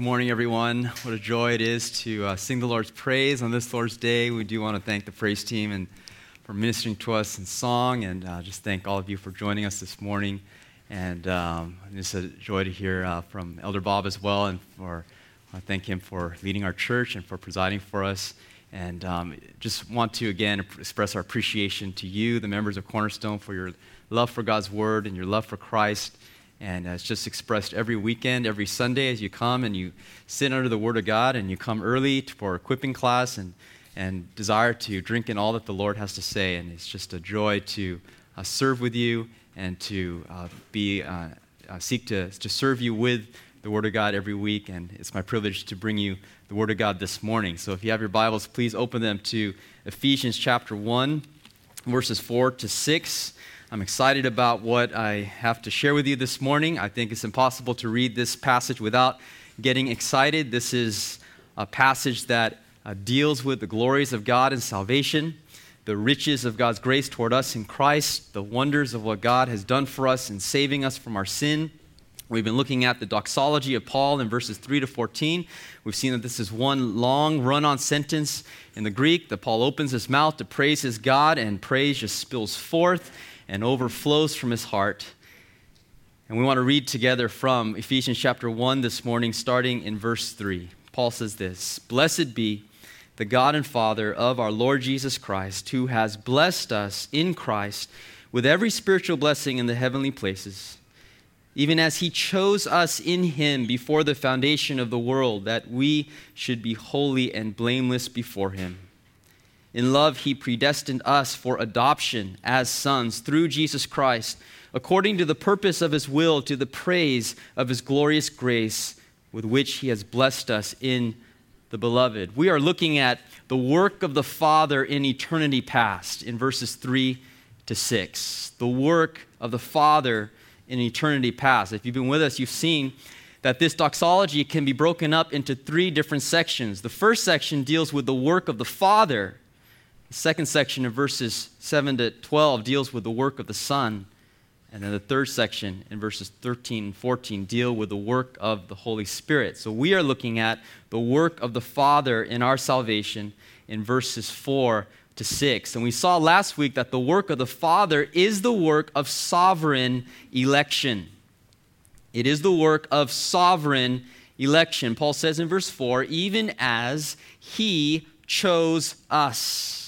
good morning, everyone. What a joy it is to uh, sing the Lord's praise on this Lord's Day. We do want to thank the praise team and for ministering to us in song, and uh, just thank all of you for joining us this morning. And um, it's a joy to hear uh, from Elder Bob as well, and for I thank him for leading our church and for presiding for us. And um, just want to again express our appreciation to you, the members of Cornerstone, for your love for God's Word and your love for Christ. And uh, it's just expressed every weekend, every Sunday as you come and you sit under the Word of God and you come early for equipping class and, and desire to drink in all that the Lord has to say. And it's just a joy to uh, serve with you and to uh, be, uh, uh, seek to, to serve you with the Word of God every week. And it's my privilege to bring you the Word of God this morning. So if you have your Bibles, please open them to Ephesians chapter 1, verses 4 to 6. I'm excited about what I have to share with you this morning. I think it's impossible to read this passage without getting excited. This is a passage that uh, deals with the glories of God and salvation, the riches of God's grace toward us in Christ, the wonders of what God has done for us in saving us from our sin. We've been looking at the doxology of Paul in verses 3 to 14. We've seen that this is one long run on sentence in the Greek that Paul opens his mouth to praise his God, and praise just spills forth and overflows from his heart. And we want to read together from Ephesians chapter 1 this morning, starting in verse 3. Paul says this Blessed be the God and Father of our Lord Jesus Christ, who has blessed us in Christ with every spiritual blessing in the heavenly places, even as he chose us in him before the foundation of the world, that we should be holy and blameless before him. In love, he predestined us for adoption as sons through Jesus Christ, according to the purpose of his will, to the praise of his glorious grace with which he has blessed us in the beloved. We are looking at the work of the Father in eternity past in verses 3 to 6. The work of the Father in eternity past. If you've been with us, you've seen that this doxology can be broken up into three different sections. The first section deals with the work of the Father the second section of verses 7 to 12 deals with the work of the Son. And then the third section in verses 13 and 14 deal with the work of the Holy Spirit. So we are looking at the work of the Father in our salvation in verses 4 to 6. And we saw last week that the work of the Father is the work of sovereign election. It is the work of sovereign election. Paul says in verse 4 even as He chose us.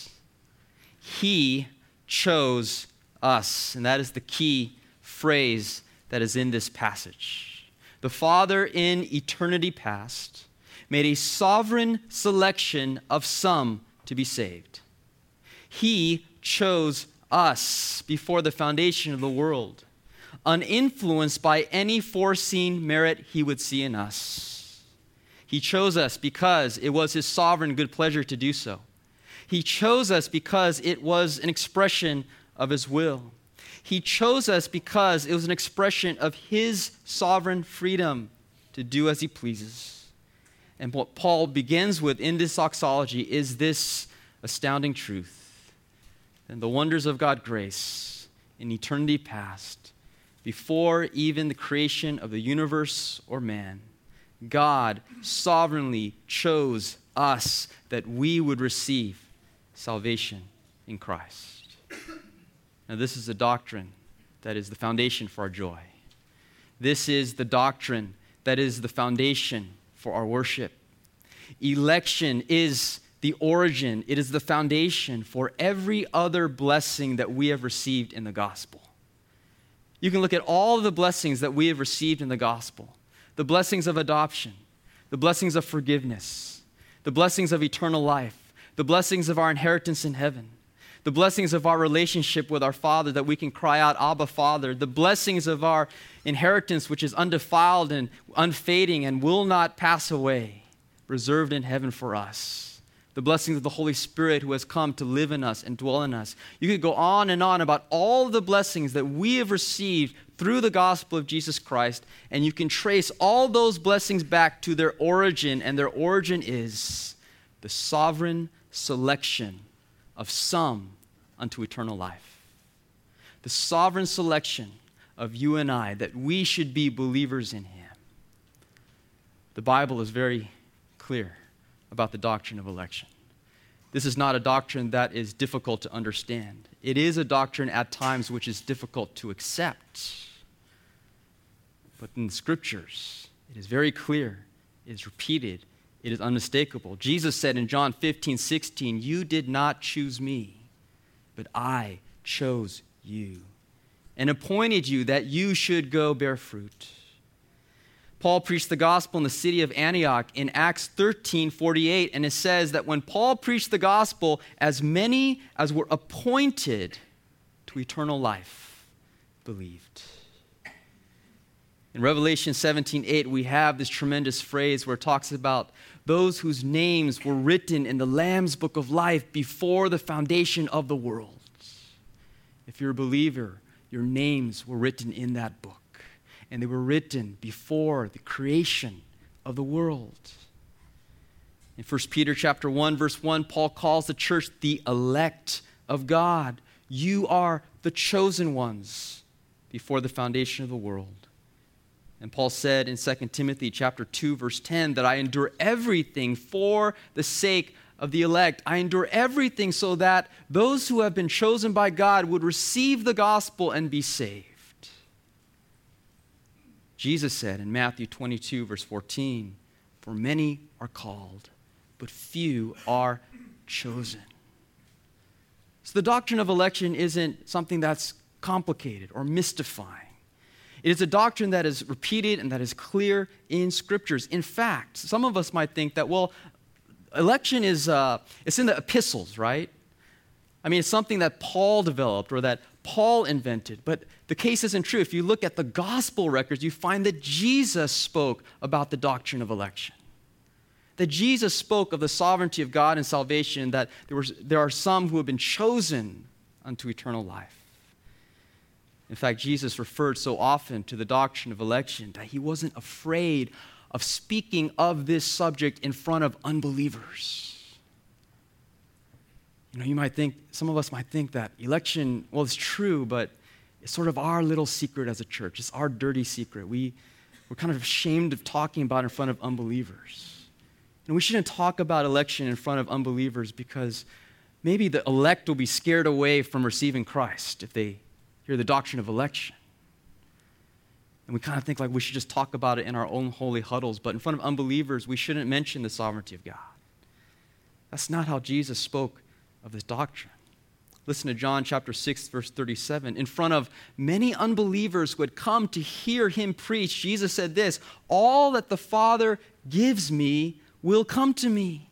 He chose us. And that is the key phrase that is in this passage. The Father in eternity past made a sovereign selection of some to be saved. He chose us before the foundation of the world, uninfluenced by any foreseen merit he would see in us. He chose us because it was his sovereign good pleasure to do so. He chose us because it was an expression of His will. He chose us because it was an expression of His sovereign freedom to do as He pleases. And what Paul begins with in this doxology is this astounding truth. And the wonders of God's grace in eternity past, before even the creation of the universe or man, God sovereignly chose us that we would receive salvation in Christ. Now, this is a doctrine that is the foundation for our joy. This is the doctrine that is the foundation for our worship. Election is the origin, it is the foundation for every other blessing that we have received in the gospel. You can look at all the blessings that we have received in the gospel the blessings of adoption, the blessings of forgiveness, the blessings of eternal life the blessings of our inheritance in heaven, the blessings of our relationship with our Father that we can cry out, Abba, Father, the blessings of our inheritance, which is undefiled and unfading and will not pass away, reserved in heaven for us. The blessings of the Holy Spirit who has come to live in us and dwell in us. You could go on and on about all the blessings that we have received through the gospel of Jesus Christ, and you can trace all those blessings back to their origin, and their origin is the sovereign selection of some unto eternal life. The sovereign selection of you and I that we should be believers in Him. The Bible is very clear about the doctrine of election. This is not a doctrine that is difficult to understand. It is a doctrine at times which is difficult to accept. But in the scriptures, it is very clear, it is repeated, it is unmistakable. Jesus said in John 15, 16, You did not choose me, but I chose you and appointed you that you should go bear fruit. Paul preached the gospel in the city of Antioch in Acts 13 48, and it says that when Paul preached the gospel, as many as were appointed to eternal life believed. In Revelation 17 8, we have this tremendous phrase where it talks about those whose names were written in the Lamb's book of life before the foundation of the world. If you're a believer, your names were written in that book and they were written before the creation of the world. In 1 Peter chapter 1 verse 1 Paul calls the church the elect of God. You are the chosen ones before the foundation of the world. And Paul said in 2 Timothy chapter 2 verse 10 that I endure everything for the sake of the elect. I endure everything so that those who have been chosen by God would receive the gospel and be saved. Jesus said in Matthew 22, verse 14, For many are called, but few are chosen. So the doctrine of election isn't something that's complicated or mystifying. It is a doctrine that is repeated and that is clear in scriptures. In fact, some of us might think that, well, election is uh, it's in the epistles, right? I mean, it's something that Paul developed or that Paul invented. But the case isn't true. If you look at the gospel records, you find that Jesus spoke about the doctrine of election. That Jesus spoke of the sovereignty of God and salvation, that there, was, there are some who have been chosen unto eternal life. In fact, Jesus referred so often to the doctrine of election that he wasn't afraid of speaking of this subject in front of unbelievers. You know, you might think, some of us might think that election, well, it's true, but it's sort of our little secret as a church. It's our dirty secret. We, we're kind of ashamed of talking about in front of unbelievers. And we shouldn't talk about election in front of unbelievers because maybe the elect will be scared away from receiving Christ if they hear the doctrine of election. And we kind of think like we should just talk about it in our own holy huddles, but in front of unbelievers, we shouldn't mention the sovereignty of God. That's not how Jesus spoke of this doctrine. Listen to John chapter 6, verse 37. In front of many unbelievers who had come to hear him preach, Jesus said this All that the Father gives me will come to me.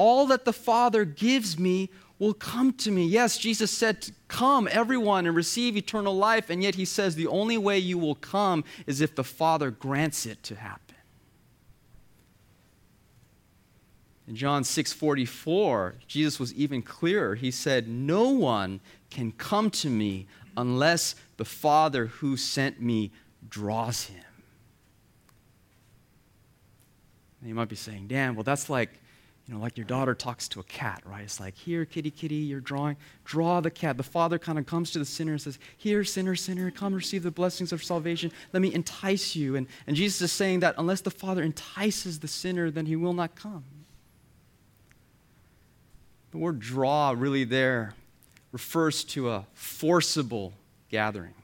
All that the Father gives me will come to me. Yes, Jesus said, Come, everyone, and receive eternal life. And yet he says, The only way you will come is if the Father grants it to happen. In John 6:44, Jesus was even clearer. He said, "No one can come to me unless the Father who sent me draws him." And you might be saying, "Dan, well that's like, you know, like your daughter talks to a cat, right? It's like, "Here, kitty, kitty, you're drawing, draw the cat." The Father kind of comes to the sinner and says, "Here, sinner, sinner, come receive the blessings of salvation. Let me entice you." And, and Jesus is saying that unless the Father entices the sinner, then he will not come. The word draw, really, there refers to a forcible gathering.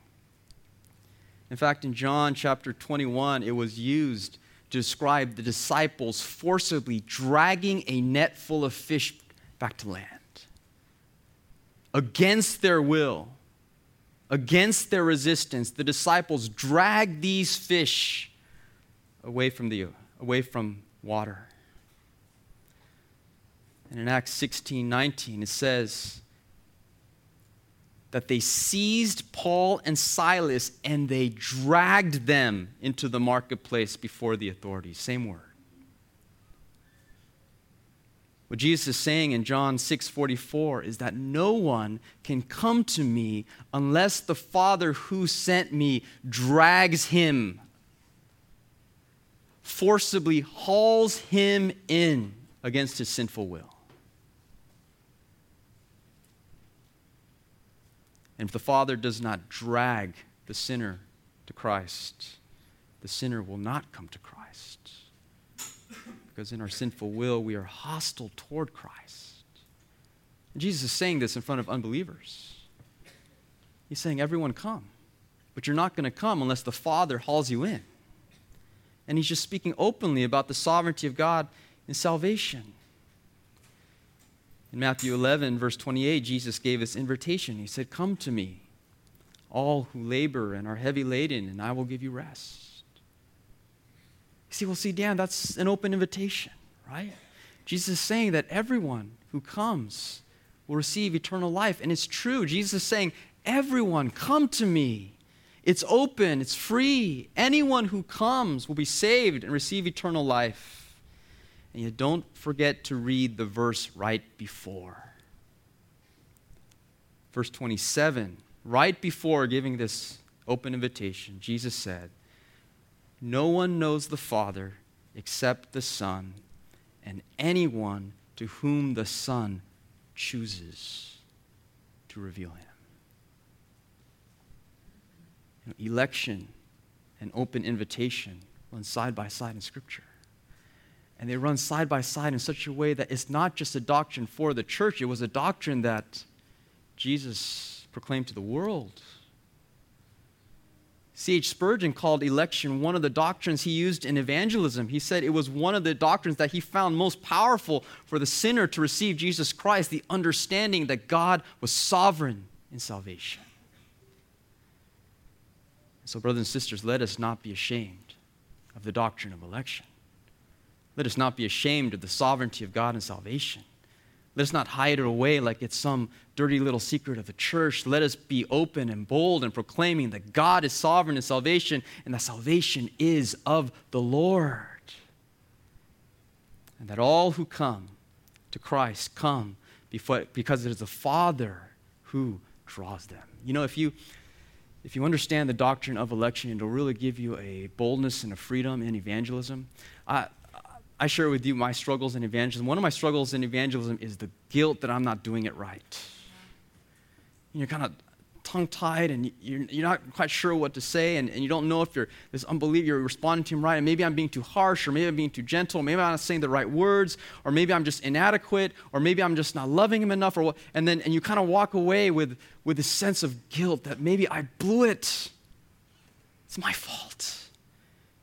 In fact, in John chapter 21, it was used describe the disciples forcibly dragging a net full of fish back to land. Against their will, against their resistance, the disciples dragged these fish away from, the, away from water. And in Acts 16 19, it says that they seized Paul and Silas and they dragged them into the marketplace before the authorities. Same word. What Jesus is saying in John 6:44 is that no one can come to me unless the Father who sent me drags him forcibly hauls him in against his sinful will. And if the Father does not drag the sinner to Christ, the sinner will not come to Christ. Because in our sinful will, we are hostile toward Christ. And Jesus is saying this in front of unbelievers. He's saying, Everyone come. But you're not going to come unless the Father hauls you in. And he's just speaking openly about the sovereignty of God in salvation. In Matthew 11, verse 28, Jesus gave this invitation. He said, Come to me, all who labor and are heavy laden, and I will give you rest. You see, well, see, Dan, that's an open invitation, right? Jesus is saying that everyone who comes will receive eternal life. And it's true. Jesus is saying, Everyone, come to me. It's open, it's free. Anyone who comes will be saved and receive eternal life. And yet, don't forget to read the verse right before. Verse 27, right before giving this open invitation, Jesus said, No one knows the Father except the Son, and anyone to whom the Son chooses to reveal him. You know, election and open invitation run side by side in Scripture. And they run side by side in such a way that it's not just a doctrine for the church, it was a doctrine that Jesus proclaimed to the world. C.H. Spurgeon called election one of the doctrines he used in evangelism. He said it was one of the doctrines that he found most powerful for the sinner to receive Jesus Christ, the understanding that God was sovereign in salvation. So, brothers and sisters, let us not be ashamed of the doctrine of election. Let us not be ashamed of the sovereignty of God in salvation. Let us not hide it away like it's some dirty little secret of the church. Let us be open and bold in proclaiming that God is sovereign in salvation and that salvation is of the Lord. And that all who come to Christ come because it is the Father who draws them. You know, if you if you understand the doctrine of election, it'll really give you a boldness and a freedom in evangelism. I share with you my struggles in evangelism. One of my struggles in evangelism is the guilt that I'm not doing it right. You're kind of tongue tied and you're, you're not quite sure what to say, and, and you don't know if you're this unbelief, you're responding to him right, and maybe I'm being too harsh, or maybe I'm being too gentle, maybe I'm not saying the right words, or maybe I'm just inadequate, or maybe I'm just not loving him enough, or what, and then and you kind of walk away with, with this sense of guilt that maybe I blew it. It's my fault.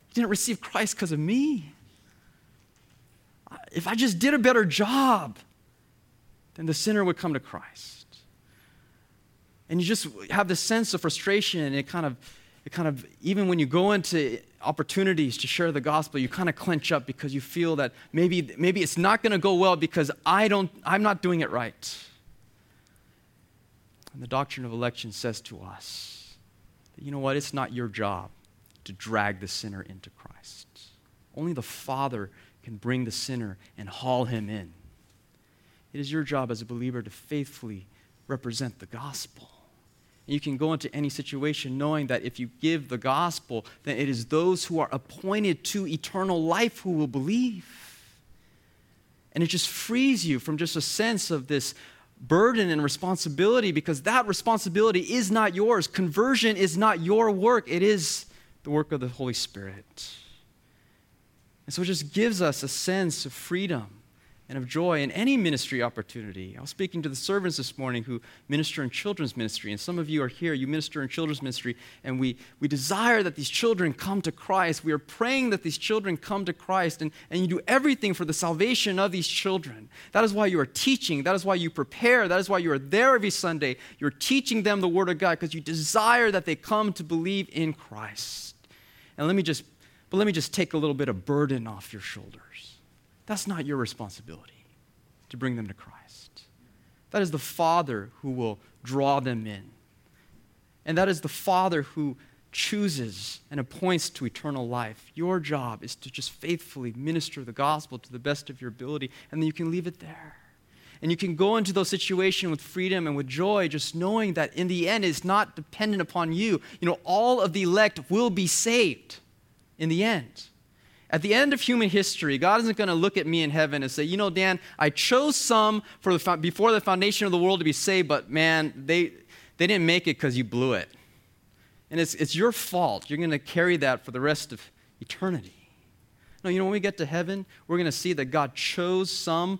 You didn't receive Christ because of me. If I just did a better job, then the sinner would come to Christ. And you just have this sense of frustration. And it kind of it kind of even when you go into opportunities to share the gospel you kind of clench up because you feel that maybe maybe it's not going to go well because i don't i'm not doing it right. And the doctrine of election says to us that you know what? It's not your job to drag the sinner into christ. Only the father can bring the sinner and haul him in it is your job as a believer to faithfully represent the gospel you can go into any situation knowing that if you give the gospel, then it is those who are appointed to eternal life who will believe. And it just frees you from just a sense of this burden and responsibility because that responsibility is not yours. Conversion is not your work, it is the work of the Holy Spirit. And so it just gives us a sense of freedom and of joy in any ministry opportunity. I was speaking to the servants this morning who minister in children's ministry, and some of you are here, you minister in children's ministry, and we, we desire that these children come to Christ. We are praying that these children come to Christ, and, and you do everything for the salvation of these children. That is why you are teaching, that is why you prepare, that is why you are there every Sunday. You're teaching them the Word of God because you desire that they come to believe in Christ. And let me just, but let me just take a little bit of burden off your shoulders. That's not your responsibility to bring them to Christ. That is the Father who will draw them in. And that is the Father who chooses and appoints to eternal life. Your job is to just faithfully minister the gospel to the best of your ability, and then you can leave it there. And you can go into those situations with freedom and with joy, just knowing that in the end it's not dependent upon you. You know, all of the elect will be saved in the end. At the end of human history, God isn't going to look at me in heaven and say, you know, Dan, I chose some for the, before the foundation of the world to be saved, but man, they, they didn't make it because you blew it. And it's, it's your fault. You're going to carry that for the rest of eternity. No, you know, when we get to heaven, we're going to see that God chose some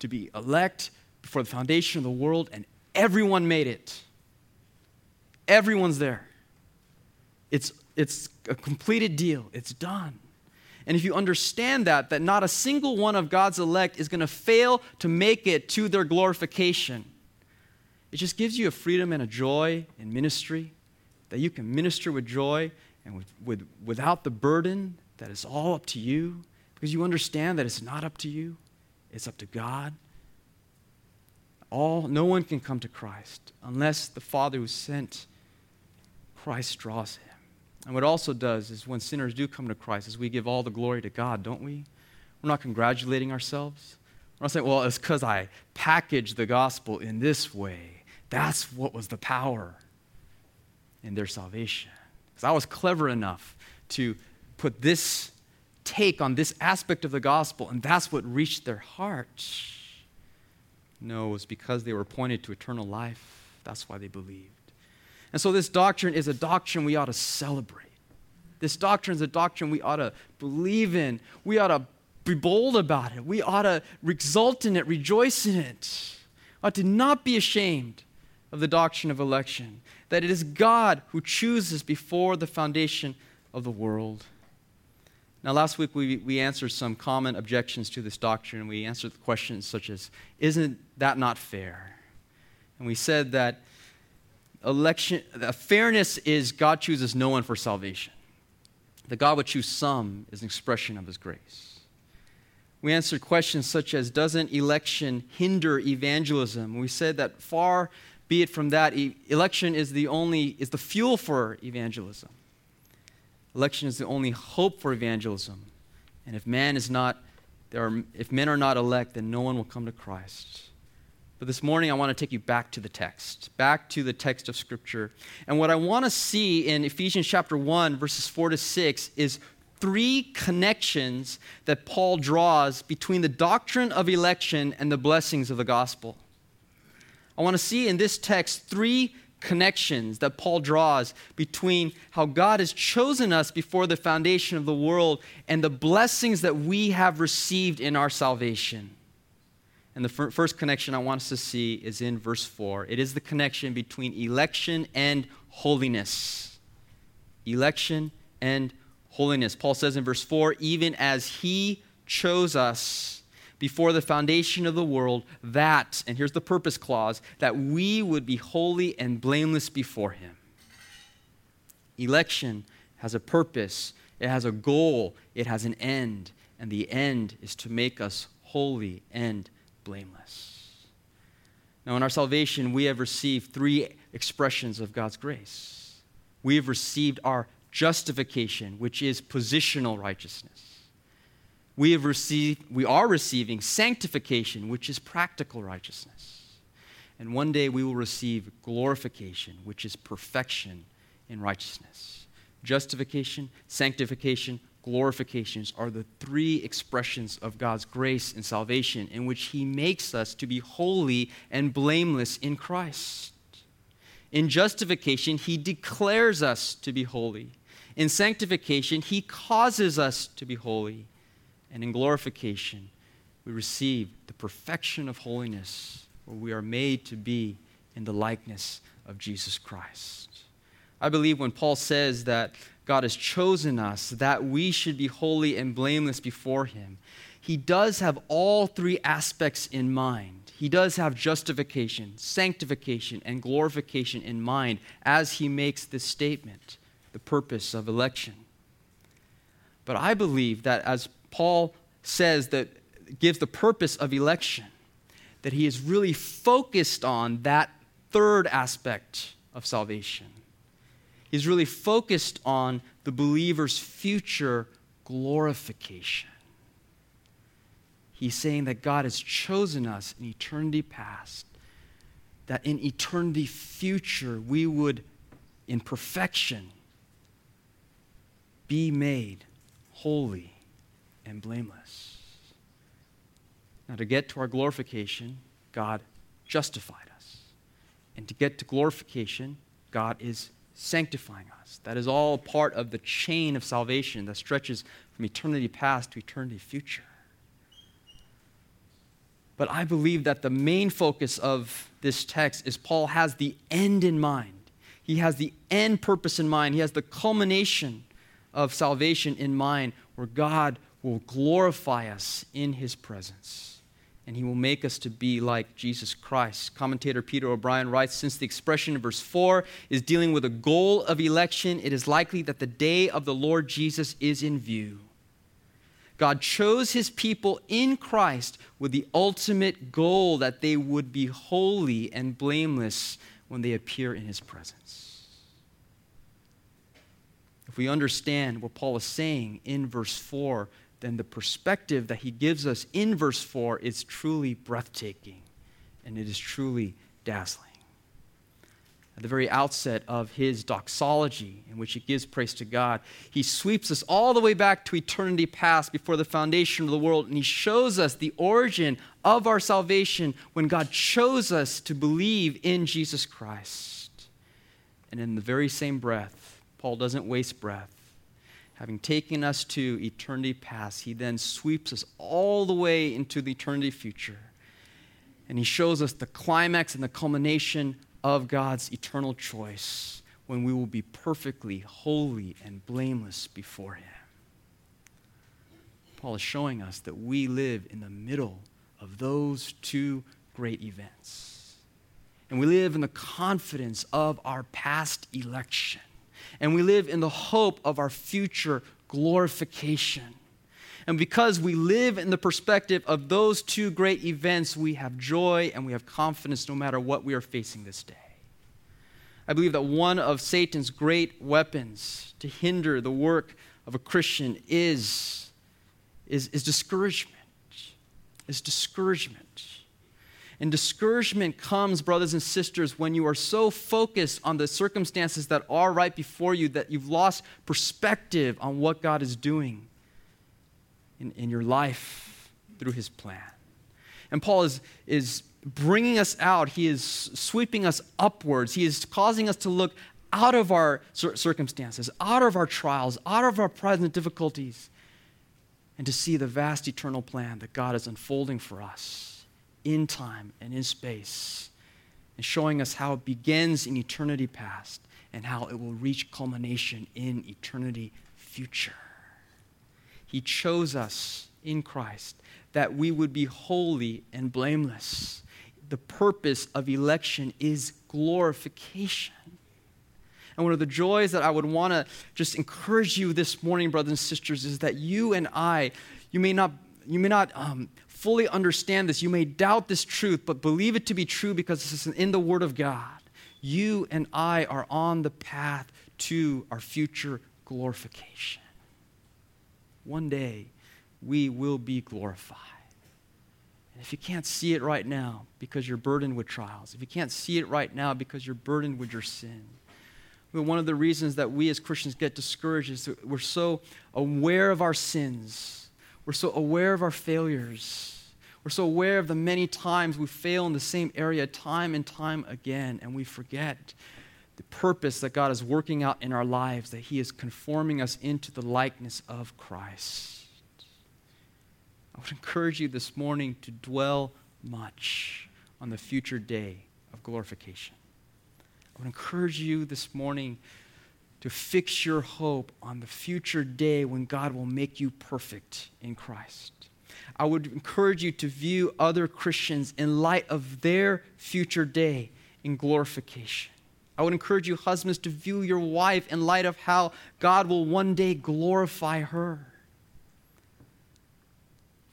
to be elect before the foundation of the world, and everyone made it. Everyone's there. It's, it's a completed deal, it's done. And if you understand that, that not a single one of God's elect is going to fail to make it to their glorification, it just gives you a freedom and a joy in ministry that you can minister with joy and with, with, without the burden that it's all up to you because you understand that it's not up to you, it's up to God. All, no one can come to Christ unless the Father who sent Christ draws him. And what it also does is when sinners do come to Christ, is we give all the glory to God, don't we? We're not congratulating ourselves. We're not saying, well, it's because I packaged the gospel in this way. That's what was the power in their salvation. Because I was clever enough to put this take on this aspect of the gospel, and that's what reached their heart. No, it was because they were pointed to eternal life. That's why they believed. And so, this doctrine is a doctrine we ought to celebrate. This doctrine is a doctrine we ought to believe in. We ought to be bold about it. We ought to exult in it, rejoice in it. We ought to not be ashamed of the doctrine of election, that it is God who chooses before the foundation of the world. Now, last week we, we answered some common objections to this doctrine. We answered questions such as, Isn't that not fair? And we said that election, fairness is God chooses no one for salvation. That God would choose some is an expression of his grace. We answered questions such as Doesn't election hinder evangelism? We said that far be it from that, election is the only, is the fuel for evangelism. Election is the only hope for evangelism. And if man is not, there are, if men are not elect, then no one will come to Christ. But this morning, I want to take you back to the text, back to the text of Scripture. And what I want to see in Ephesians chapter 1, verses 4 to 6, is three connections that Paul draws between the doctrine of election and the blessings of the gospel. I want to see in this text three connections that Paul draws between how God has chosen us before the foundation of the world and the blessings that we have received in our salvation. And the fir- first connection I want us to see is in verse 4. It is the connection between election and holiness. Election and holiness. Paul says in verse 4 even as he chose us before the foundation of the world, that, and here's the purpose clause, that we would be holy and blameless before him. Election has a purpose, it has a goal, it has an end, and the end is to make us holy and blameless. Now, in our salvation, we have received three expressions of God's grace. We have received our justification, which is positional righteousness. We, have received, we are receiving sanctification, which is practical righteousness. And one day we will receive glorification, which is perfection in righteousness. Justification, sanctification, glorifications are the three expressions of God's grace and salvation in which He makes us to be holy and blameless in Christ. In justification, He declares us to be holy. In sanctification, He causes us to be holy. And in glorification, we receive the perfection of holiness, where we are made to be in the likeness of Jesus Christ. I believe when Paul says that God has chosen us that we should be holy and blameless before Him. He does have all three aspects in mind. He does have justification, sanctification, and glorification in mind as he makes this statement, the purpose of election. But I believe that as Paul says that gives the purpose of election, that he is really focused on that third aspect of salvation He's really focused on the believer's future glorification. He's saying that God has chosen us in eternity past, that in eternity future we would, in perfection, be made holy and blameless. Now, to get to our glorification, God justified us. And to get to glorification, God is sanctifying us. That is all part of the chain of salvation that stretches from eternity past to eternity future. But I believe that the main focus of this text is Paul has the end in mind. He has the end purpose in mind. He has the culmination of salvation in mind, where God will glorify us in his presence and he will make us to be like Jesus Christ. Commentator Peter O'Brien writes Since the expression in verse 4 is dealing with a goal of election, it is likely that the day of the Lord Jesus is in view. God chose his people in Christ with the ultimate goal that they would be holy and blameless when they appear in his presence. If we understand what Paul is saying in verse 4, then the perspective that he gives us in verse 4 is truly breathtaking and it is truly dazzling. At the very outset of his doxology, in which he gives praise to God, he sweeps us all the way back to eternity past before the foundation of the world, and he shows us the origin of our salvation when God chose us to believe in Jesus Christ. And in the very same breath, Paul doesn't waste breath having taken us to eternity past, he then sweeps us all the way into the eternity future. And he shows us the climax and the culmination of God's eternal choice when we will be perfectly holy and blameless before him. Paul is showing us that we live in the middle of those two great events. And we live in the confidence of our past election and we live in the hope of our future glorification. And because we live in the perspective of those two great events, we have joy and we have confidence no matter what we are facing this day. I believe that one of Satan's great weapons to hinder the work of a Christian is, is, is discouragement. Is discouragement. And discouragement comes, brothers and sisters, when you are so focused on the circumstances that are right before you that you've lost perspective on what God is doing in, in your life through his plan. And Paul is, is bringing us out, he is sweeping us upwards, he is causing us to look out of our circumstances, out of our trials, out of our present difficulties, and to see the vast eternal plan that God is unfolding for us in time and in space, and showing us how it begins in eternity past and how it will reach culmination in eternity future. He chose us in Christ that we would be holy and blameless. The purpose of election is glorification. And one of the joys that I would want to just encourage you this morning, brothers and sisters, is that you and I, you may not, you may not um, fully understand this. You may doubt this truth, but believe it to be true because this is in the Word of God. You and I are on the path to our future glorification. One day, we will be glorified. And if you can't see it right now because you're burdened with trials, if you can't see it right now because you're burdened with your sin, well, one of the reasons that we as Christians get discouraged is that we're so aware of our sins we're so aware of our failures. We're so aware of the many times we fail in the same area time and time again, and we forget the purpose that God is working out in our lives, that He is conforming us into the likeness of Christ. I would encourage you this morning to dwell much on the future day of glorification. I would encourage you this morning to fix your hope on the future day when God will make you perfect in Christ. I would encourage you to view other Christians in light of their future day in glorification. I would encourage you, husbands, to view your wife in light of how God will one day glorify her.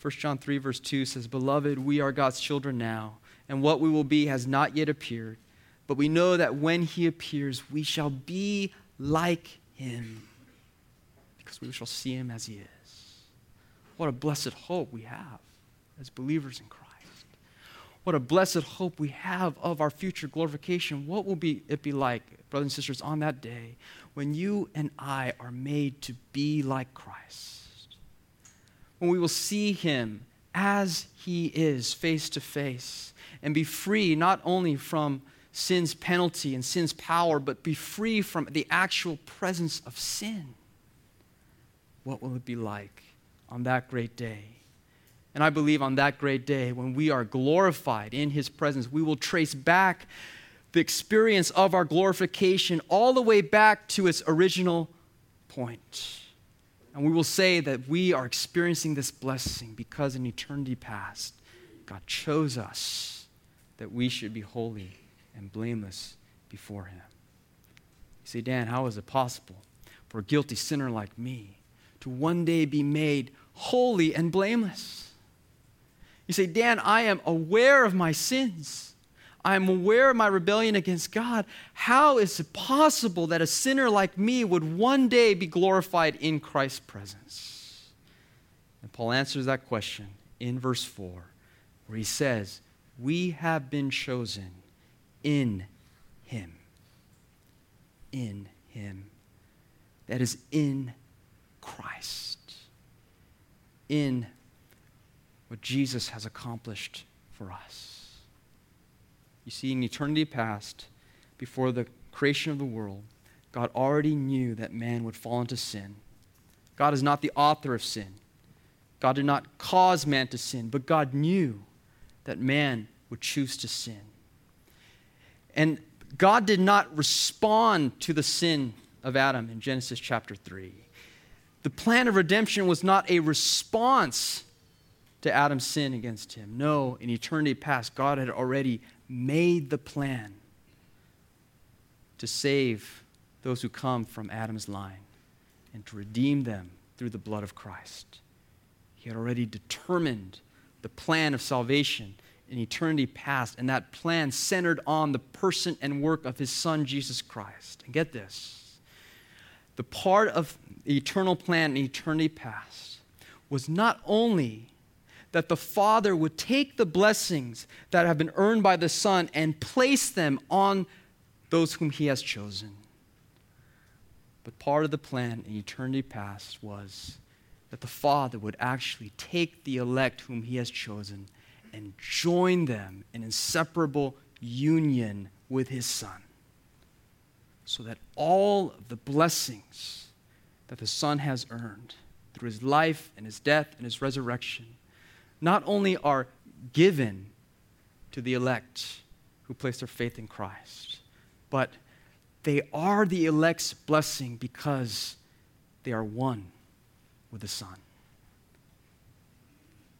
1 John 3, verse 2 says, Beloved, we are God's children now, and what we will be has not yet appeared. But we know that when he appears, we shall be like him because we shall see him as he is. What a blessed hope we have as believers in Christ. What a blessed hope we have of our future glorification. What will be, it be like, brothers and sisters, on that day when you and I are made to be like Christ? When we will see him as he is face to face and be free not only from sin's penalty and sin's power, but be free from the actual presence of sin. What will it be like on that great day? And I believe on that great day, when we are glorified in his presence, we will trace back the experience of our glorification all the way back to its original point. And we will say that we are experiencing this blessing because in eternity past, God chose us that we should be holy and blameless before Him. You say, Dan, how is it possible for a guilty sinner like me to one day be made holy and blameless? You say, Dan, I am aware of my sins. I am aware of my rebellion against God. How is it possible that a sinner like me would one day be glorified in Christ's presence? And Paul answers that question in verse 4, where he says, We have been chosen in Him. In Him. That is in Christ. In what Jesus has accomplished for us. You see, in eternity past, before the creation of the world, God already knew that man would fall into sin. God is not the author of sin. God did not cause man to sin, but God knew that man would choose to sin. And God did not respond to the sin of Adam in Genesis chapter 3. The plan of redemption was not a response to Adam's sin against him. No, in eternity past, God had already made the plan to save those who come from Adam's line and to redeem them through the blood of Christ. He had already determined the plan of salvation in eternity past, and that plan centered on the person and work of his son, Jesus Christ. And get this the part of the eternal plan in eternity past was not only that the Father would take the blessings that have been earned by the Son and place them on those whom He has chosen. But part of the plan in eternity past was that the Father would actually take the elect whom He has chosen and join them in inseparable union with His Son. So that all of the blessings that the Son has earned through His life and His death and His resurrection not only are given to the elect who place their faith in Christ, but they are the elect's blessing because they are one with the Son.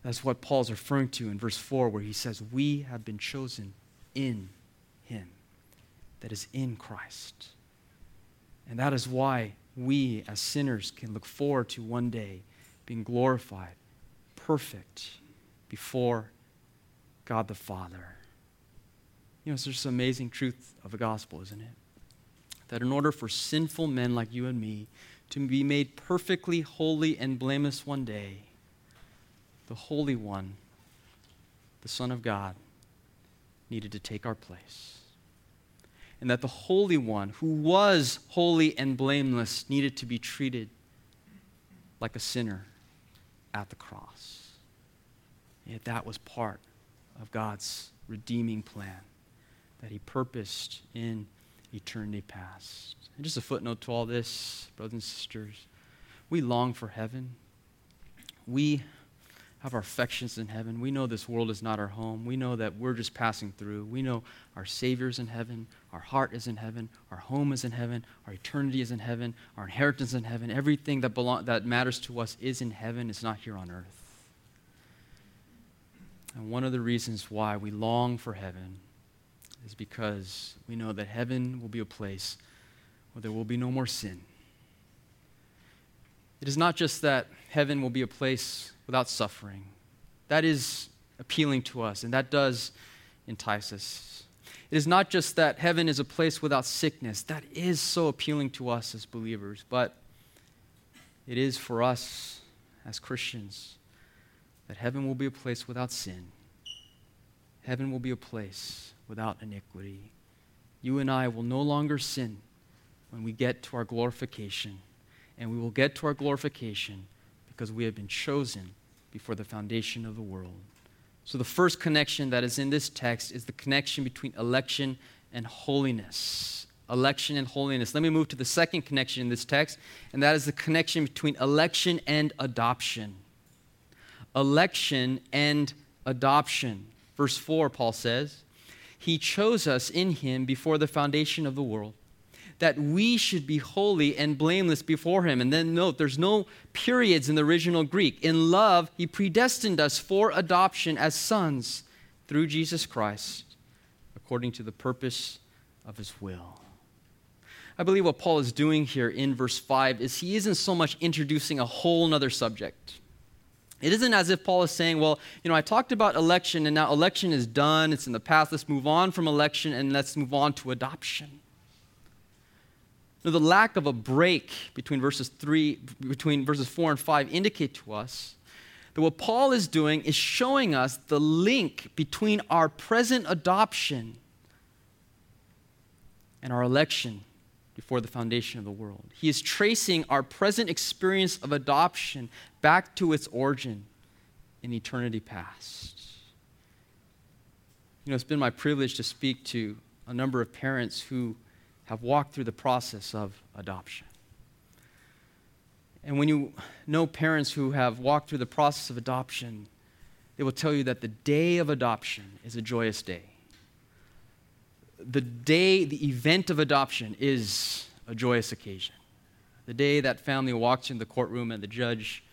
That's what Paul's referring to in verse 4, where he says, We have been chosen in Him, that is in Christ. And that is why we as sinners can look forward to one day being glorified, perfect, before God the Father. You know, it's just an amazing truth of the gospel, isn't it? That in order for sinful men like you and me to be made perfectly holy and blameless one day, the Holy One, the Son of God, needed to take our place. And that the Holy One, who was holy and blameless, needed to be treated like a sinner at the cross. Yet that was part of God's redeeming plan that He purposed in eternity past. And just a footnote to all this, brothers and sisters, we long for heaven. We have our affections in heaven. We know this world is not our home. We know that we're just passing through. We know our Savior's in heaven, our heart is in heaven, our home is in heaven, our eternity is in heaven, our inheritance is in heaven. Everything that, belong, that matters to us is in heaven, it's not here on earth. And one of the reasons why we long for heaven is because we know that heaven will be a place where there will be no more sin. It is not just that heaven will be a place without suffering. That is appealing to us, and that does entice us. It is not just that heaven is a place without sickness. That is so appealing to us as believers, but it is for us as Christians that heaven will be a place without sin. Heaven will be a place without iniquity. You and I will no longer sin when we get to our glorification. And we will get to our glorification because we have been chosen before the foundation of the world. So, the first connection that is in this text is the connection between election and holiness. Election and holiness. Let me move to the second connection in this text, and that is the connection between election and adoption. Election and adoption. Verse 4, Paul says, He chose us in Him before the foundation of the world that we should be holy and blameless before him. And then note, there's no periods in the original Greek. In love, he predestined us for adoption as sons through Jesus Christ, according to the purpose of his will. I believe what Paul is doing here in verse 5 is he isn't so much introducing a whole other subject. It isn't as if Paul is saying, well, you know, I talked about election and now election is done, it's in the past, let's move on from election and let's move on to adoption. Now, the lack of a break between verses 3 between verses 4 and 5 indicate to us that what Paul is doing is showing us the link between our present adoption and our election before the foundation of the world. He is tracing our present experience of adoption back to its origin in eternity past. You know, it's been my privilege to speak to a number of parents who have walked through the process of adoption. And when you know parents who have walked through the process of adoption, they will tell you that the day of adoption is a joyous day. The day, the event of adoption is a joyous occasion. The day that family walks in the courtroom and the judge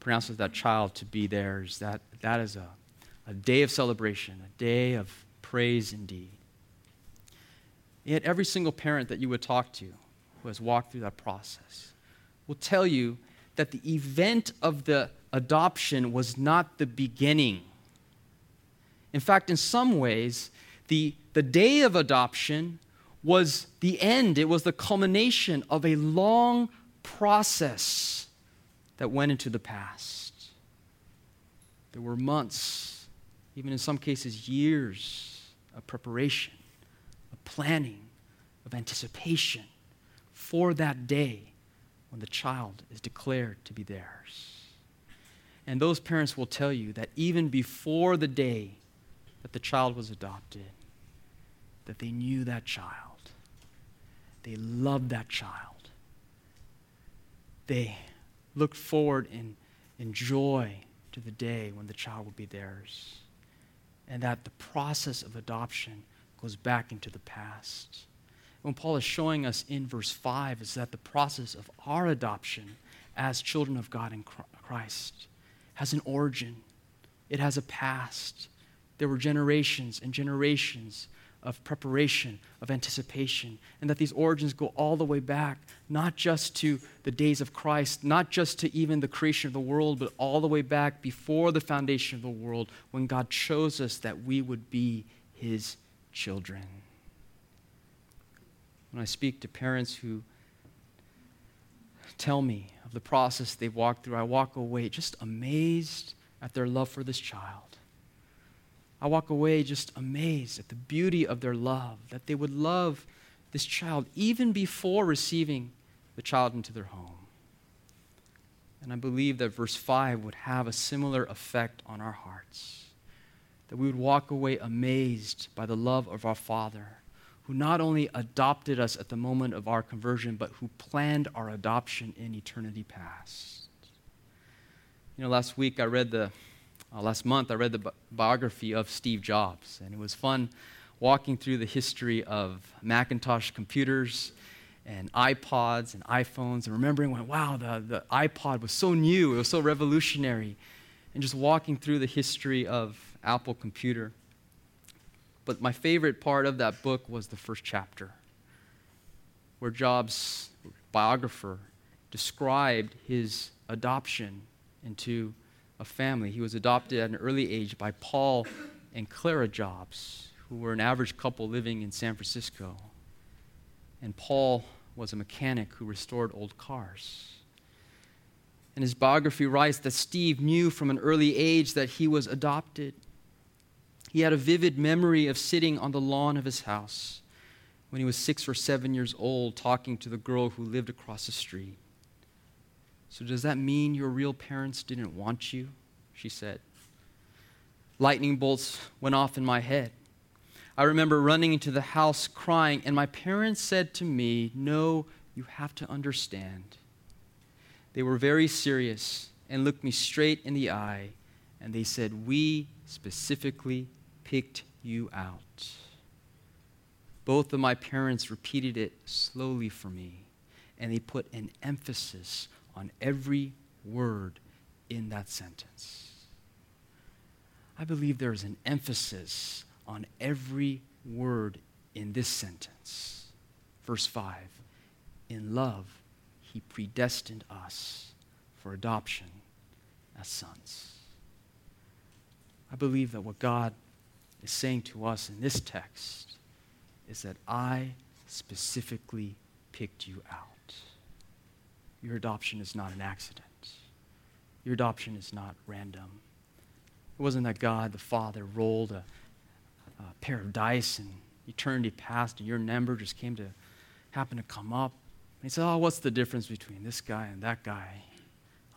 pronounces that child to be theirs, that, that is a, a day of celebration, a day of praise indeed. Yet, every single parent that you would talk to who has walked through that process will tell you that the event of the adoption was not the beginning. In fact, in some ways, the, the day of adoption was the end, it was the culmination of a long process that went into the past. There were months, even in some cases, years of preparation planning, of anticipation for that day when the child is declared to be theirs. And those parents will tell you that even before the day that the child was adopted, that they knew that child. They loved that child. They looked forward in, in joy to the day when the child would be theirs. And that the process of adoption goes back into the past. What Paul is showing us in verse 5 is that the process of our adoption as children of God in Christ has an origin, it has a past. There were generations and generations of preparation, of anticipation, and that these origins go all the way back, not just to the days of Christ, not just to even the creation of the world, but all the way back before the foundation of the world when God chose us that we would be His children. When I speak to parents who tell me of the process they've walked through, I walk away just amazed at their love for this child. I walk away just amazed at the beauty of their love, that they would love this child even before receiving the child into their home. And I believe that verse 5 would have a similar effect on our hearts that we would walk away amazed by the love of our Father, who not only adopted us at the moment of our conversion, but who planned our adoption in eternity past. You know, last week I read the, uh, last month I read the bi- biography of Steve Jobs, and it was fun walking through the history of Macintosh computers and iPods and iPhones and remembering when, wow, the, the iPod was so new, it was so revolutionary, and just walking through the history of Apple computer. But my favorite part of that book was the first chapter, where Jobs' biographer described his adoption into a family. He was adopted at an early age by Paul and Clara Jobs, who were an average couple living in San Francisco. And Paul was a mechanic who restored old cars. And his biography writes that Steve knew from an early age that he was adopted. He had a vivid memory of sitting on the lawn of his house when he was six or seven years old talking to the girl who lived across the street. So, does that mean your real parents didn't want you? She said. Lightning bolts went off in my head. I remember running into the house crying, and my parents said to me, No, you have to understand. They were very serious and looked me straight in the eye, and they said, We specifically picked you out. Both of my parents repeated it slowly for me, and they put an emphasis on every word in that sentence. I believe there is an emphasis on every word in this sentence. Verse 5 In love, he predestined us for adoption as sons. I believe that what God is saying to us in this text is that I specifically picked you out. Your adoption is not an accident. Your adoption is not random. It wasn't that God, the Father, rolled a, a pair of dice and eternity passed and your number just came to happen to come up. And he said, Oh, what's the difference between this guy and that guy?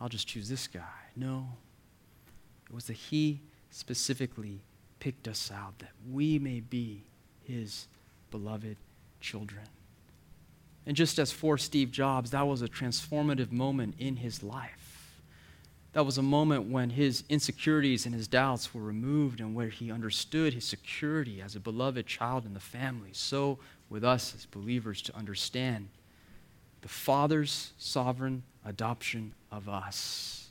I'll just choose this guy. No. It was that he specifically picked us out that we may be his beloved children. And just as for Steve Jobs, that was a transformative moment in his life. That was a moment when his insecurities and his doubts were removed and where he understood his security as a beloved child in the family. So, with us as believers, to understand the Father's sovereign adoption of us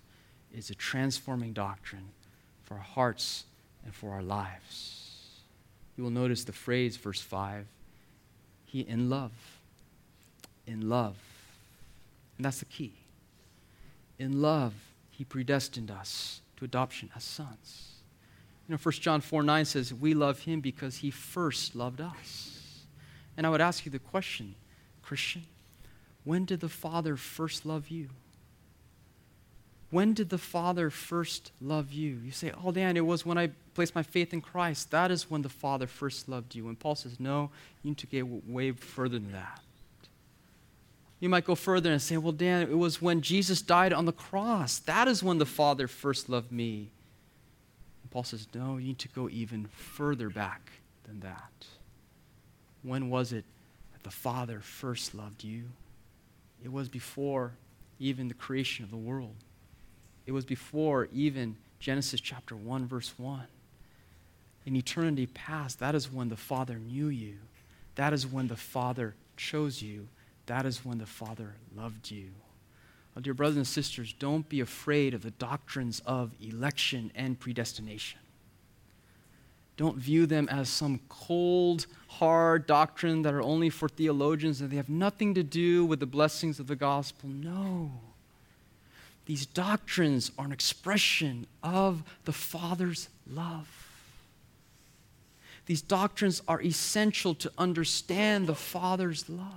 is a transforming doctrine for hearts and for our lives. You will notice the phrase, verse 5 He in love. In love. And that's the key. In love, He predestined us to adoption as sons. You know, 1 John 4 9 says, We love Him because He first loved us. And I would ask you the question, Christian, when did the Father first love you? When did the Father first love you? You say, Oh, Dan, it was when I placed my faith in Christ. That is when the Father first loved you. And Paul says, No, you need to get way further than that. You might go further and say, Well, Dan, it was when Jesus died on the cross. That is when the Father first loved me. And Paul says, No, you need to go even further back than that. When was it that the Father first loved you? It was before even the creation of the world. It was before even Genesis chapter 1, verse 1. In eternity past, that is when the Father knew you. That is when the Father chose you. That is when the Father loved you. Dear brothers and sisters, don't be afraid of the doctrines of election and predestination. Don't view them as some cold, hard doctrine that are only for theologians and they have nothing to do with the blessings of the gospel. No. These doctrines are an expression of the Father's love. These doctrines are essential to understand the Father's love.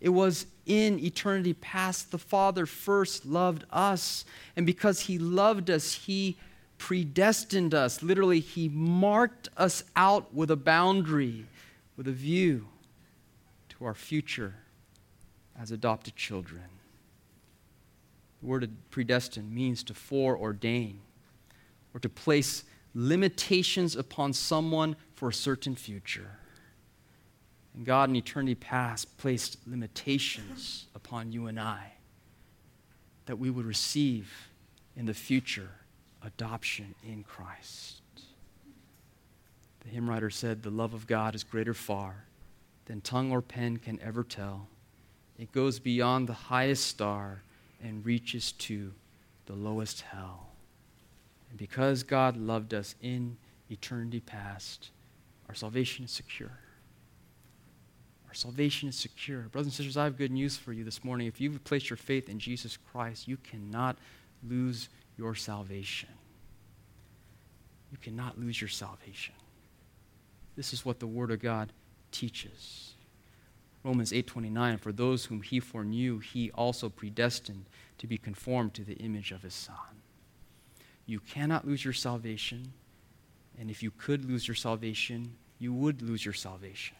It was in eternity past the Father first loved us, and because He loved us, He predestined us. Literally, He marked us out with a boundary, with a view to our future as adopted children. The word predestined means to foreordain or to place limitations upon someone for a certain future. And God in eternity past placed limitations upon you and I that we would receive in the future adoption in Christ. The hymn writer said, The love of God is greater far than tongue or pen can ever tell. It goes beyond the highest star and reaches to the lowest hell. And because God loved us in eternity past, our salvation is secure. Our salvation is secure. Brothers and sisters, I have good news for you this morning. If you've placed your faith in Jesus Christ, you cannot lose your salvation. You cannot lose your salvation. This is what the Word of God teaches. Romans 8:29 for those whom he foreknew he also predestined to be conformed to the image of his son. You cannot lose your salvation, and if you could lose your salvation, you would lose your salvation.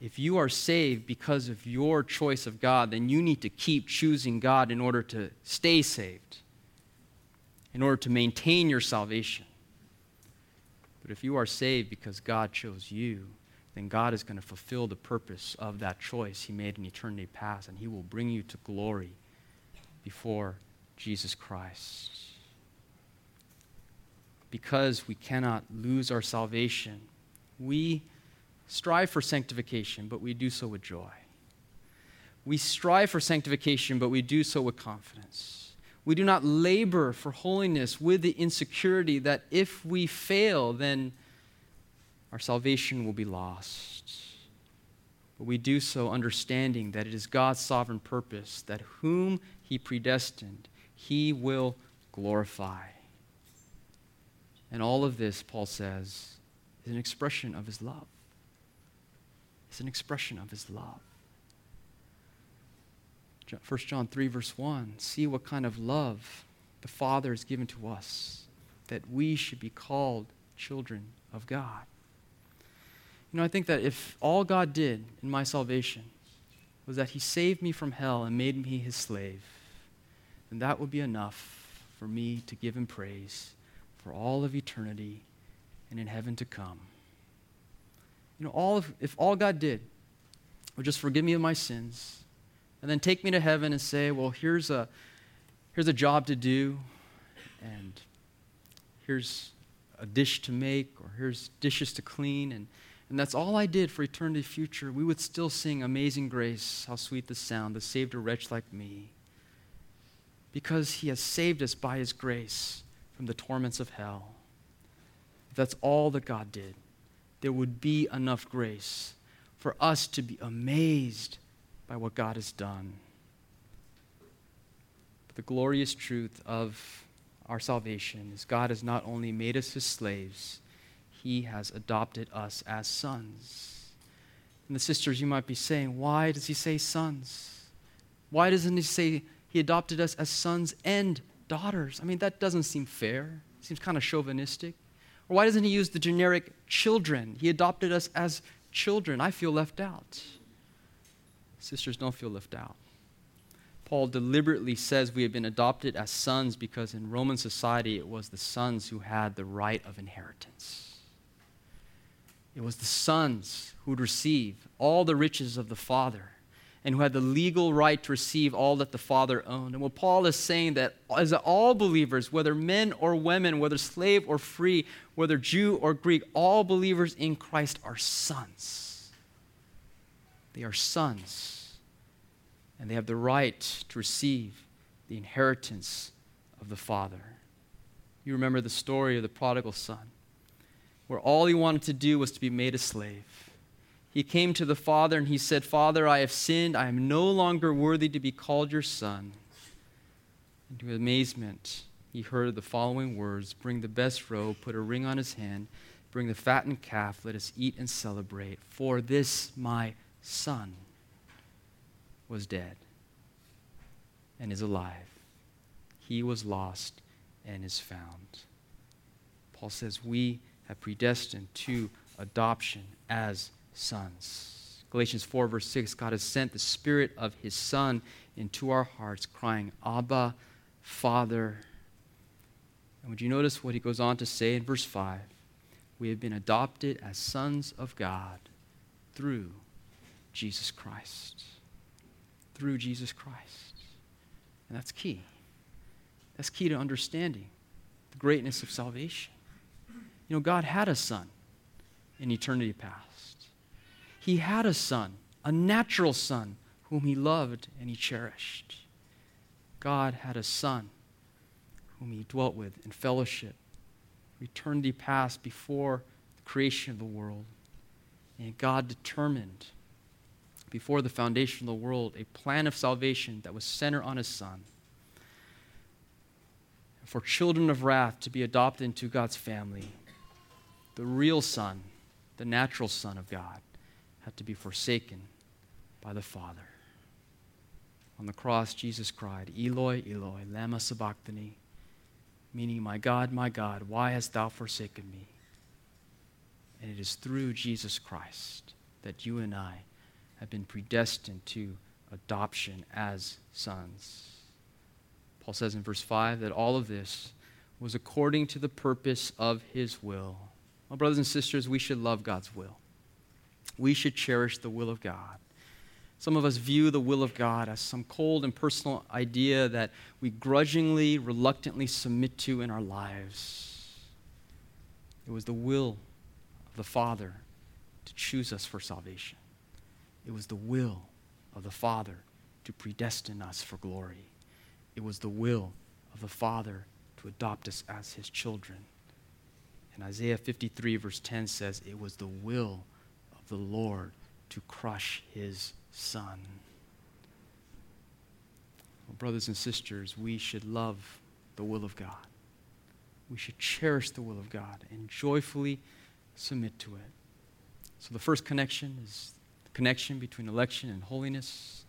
If you are saved because of your choice of God, then you need to keep choosing God in order to stay saved, in order to maintain your salvation. But if you are saved because God chose you, then God is going to fulfill the purpose of that choice He made in eternity past, and He will bring you to glory before Jesus Christ. Because we cannot lose our salvation, we strive for sanctification, but we do so with joy. We strive for sanctification, but we do so with confidence. We do not labor for holiness with the insecurity that if we fail, then our salvation will be lost. But we do so understanding that it is God's sovereign purpose that whom He predestined, He will glorify. And all of this, Paul says, is an expression of His love. It's an expression of His love. 1 John 3, verse 1 see what kind of love the Father has given to us, that we should be called children of God. You know, I think that if all God did in my salvation was that He saved me from hell and made me His slave, then that would be enough for me to give Him praise for all of eternity and in heaven to come. You know, all of, if all God did would just forgive me of my sins and then take me to heaven and say, well, here's a, here's a job to do, and here's a dish to make, or here's dishes to clean, and, and that's all I did for eternity future, we would still sing Amazing Grace, how sweet the sound that saved a wretch like me. Because he has saved us by his grace from the torments of hell. If that's all that God did, there would be enough grace for us to be amazed by what God has done. But the glorious truth of our salvation is God has not only made us his slaves, he has adopted us as sons. And the sisters, you might be saying, why does he say sons? Why doesn't he say he adopted us as sons and daughters? I mean, that doesn't seem fair. It seems kind of chauvinistic. Or why doesn't he use the generic children? He adopted us as children. I feel left out. Sisters, don't feel left out. Paul deliberately says we have been adopted as sons because in Roman society it was the sons who had the right of inheritance. It was the sons who would receive all the riches of the Father and who had the legal right to receive all that the Father owned. And what Paul is saying that as all believers, whether men or women, whether slave or free, whether Jew or Greek, all believers in Christ are sons. They are sons, and they have the right to receive the inheritance of the Father. You remember the story of the prodigal son, where all he wanted to do was to be made a slave. He came to the Father and he said, Father, I have sinned. I am no longer worthy to be called your son. And to amazement, he heard the following words Bring the best robe, put a ring on his hand, bring the fattened calf, let us eat and celebrate. For this my son was dead and is alive. He was lost and is found. Paul says we have predestined to adoption as sons. Galatians 4, verse 6 God has sent the Spirit of His Son into our hearts, crying, Abba, Father. And would you notice what he goes on to say in verse 5? We have been adopted as sons of God through Jesus Christ. Through Jesus Christ. And that's key. That's key to understanding the greatness of salvation. You know, God had a son in eternity past. He had a son, a natural son, whom he loved and he cherished. God had a son whom he dwelt with in fellowship, eternity past before the creation of the world. And God determined before the foundation of the world a plan of salvation that was centered on his son. For children of wrath to be adopted into God's family, the real son, the natural son of God, had to be forsaken by the Father. On the cross, Jesus cried, Eloi, Eloi, lama sabachthani, meaning, My God, my God, why hast thou forsaken me? And it is through Jesus Christ that you and I have been predestined to adoption as sons. Paul says in verse 5 that all of this was according to the purpose of his will. Well, brothers and sisters, we should love God's will. We should cherish the will of God. Some of us view the will of God as some cold and personal idea that we grudgingly, reluctantly submit to in our lives. It was the will of the Father to choose us for salvation, it was the will of the Father to predestine us for glory. It was the will of the Father to adopt us as his children. And Isaiah 53, verse 10 says, It was the will of the Lord to crush his son. Well, brothers and sisters, we should love the will of God. We should cherish the will of God and joyfully submit to it. So, the first connection is the connection between election and holiness.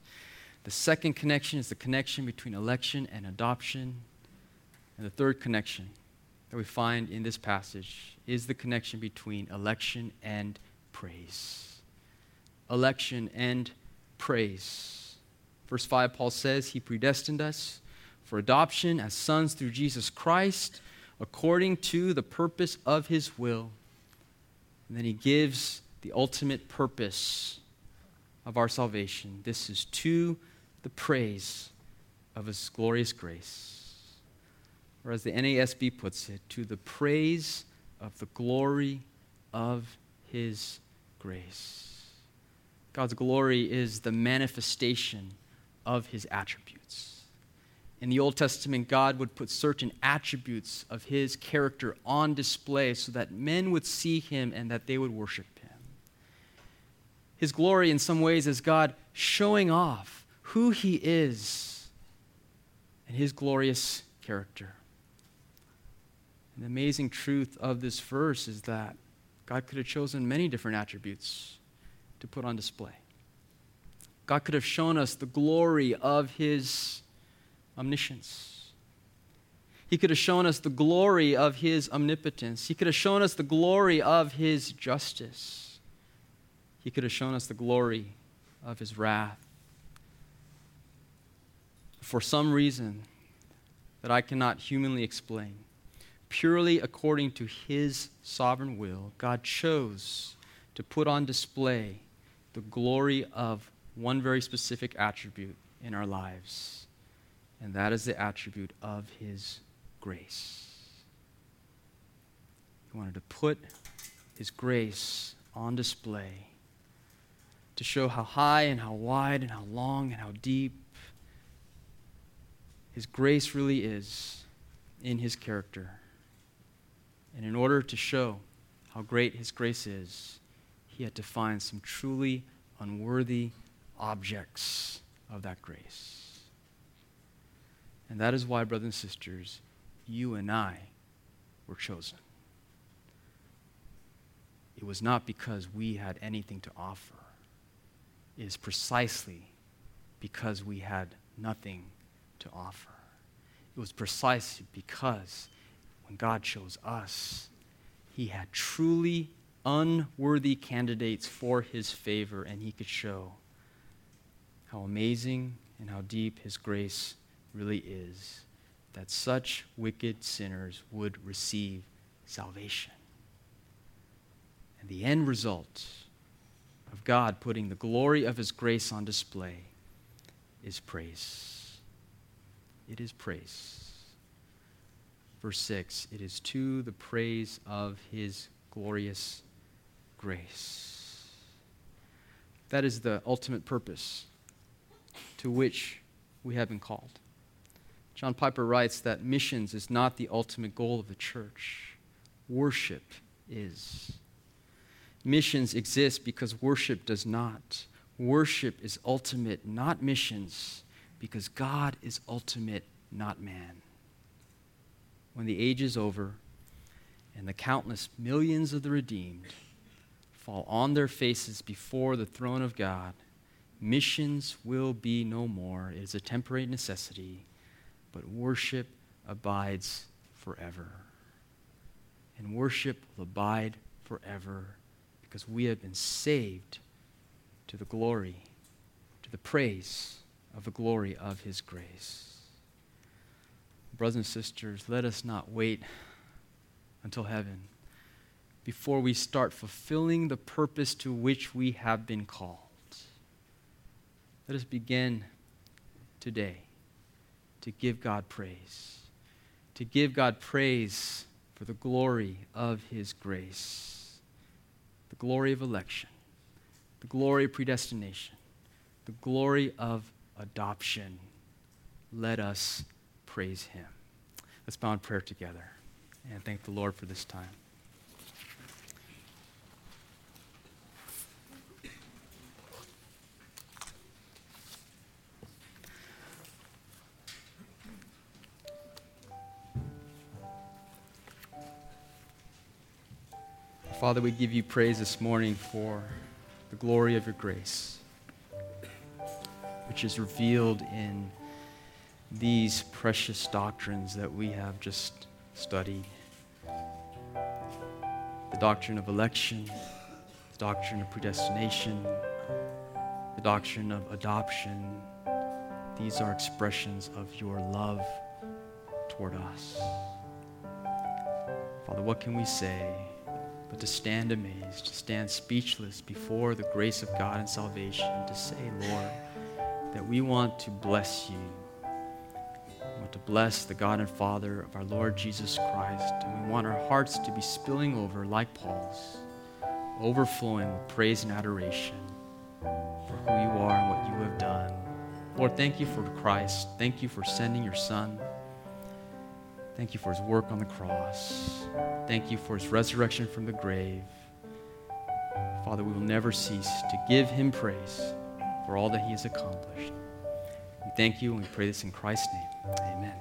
The second connection is the connection between election and adoption. And the third connection that we find in this passage is the connection between election and praise. Election and praise. Verse 5, Paul says, He predestined us for adoption as sons through Jesus Christ, according to the purpose of His will. And then He gives the ultimate purpose of our salvation. This is to the praise of His glorious grace. Or as the NASB puts it, to the praise of the glory of His grace. God's glory is the manifestation of his attributes. In the Old Testament, God would put certain attributes of his character on display so that men would see him and that they would worship him. His glory, in some ways, is God showing off who he is and his glorious character. And the amazing truth of this verse is that God could have chosen many different attributes to put on display. God could have shown us the glory of his omniscience. He could have shown us the glory of his omnipotence. He could have shown us the glory of his justice. He could have shown us the glory of his wrath. For some reason that I cannot humanly explain, purely according to his sovereign will, God chose to put on display the glory of one very specific attribute in our lives, and that is the attribute of His grace. He wanted to put His grace on display to show how high and how wide and how long and how deep His grace really is in His character. And in order to show how great His grace is, he had to find some truly unworthy objects of that grace. And that is why, brothers and sisters, you and I were chosen. It was not because we had anything to offer, it is precisely because we had nothing to offer. It was precisely because when God chose us, He had truly unworthy candidates for his favor, and he could show how amazing and how deep his grace really is that such wicked sinners would receive salvation. And the end result of God putting the glory of his grace on display is praise. It is praise. Verse 6 it is to the praise of his glorious grace. That is the ultimate purpose to which we have been called. John Piper writes that missions is not the ultimate goal of the church, worship is. Missions exist because worship does not. Worship is ultimate, not missions, because God is ultimate, not man. When the age is over and the countless millions of the redeemed fall on their faces before the throne of God, missions will be no more. It is a temporary necessity, but worship abides forever. And worship will abide forever because we have been saved to the glory, to the praise of the glory of His grace. Brothers and sisters, let us not wait until heaven before we start fulfilling the purpose to which we have been called. Let us begin today to give God praise, to give God praise for the glory of His grace, the glory of election, the glory of predestination, the glory of adoption. Let us praise Him. Let's bow in prayer together and thank the Lord for this time. Father, we give you praise this morning for the glory of your grace, which is revealed in these precious doctrines that we have just studied the doctrine of election, the doctrine of predestination, the doctrine of adoption. These are expressions of your love toward us. Father, what can we say? but to stand amazed, to stand speechless before the grace of God and salvation, to say, Lord, that we want to bless you. Want to bless the God and Father of our Lord Jesus Christ, and we want our hearts to be spilling over like Paul's, overflowing with praise and adoration for who you are and what you have done. Lord, thank you for Christ. Thank you for sending your Son. Thank you for his work on the cross. Thank you for his resurrection from the grave. Father, we will never cease to give him praise for all that he has accomplished. Thank you and we pray this in Christ's name. Amen.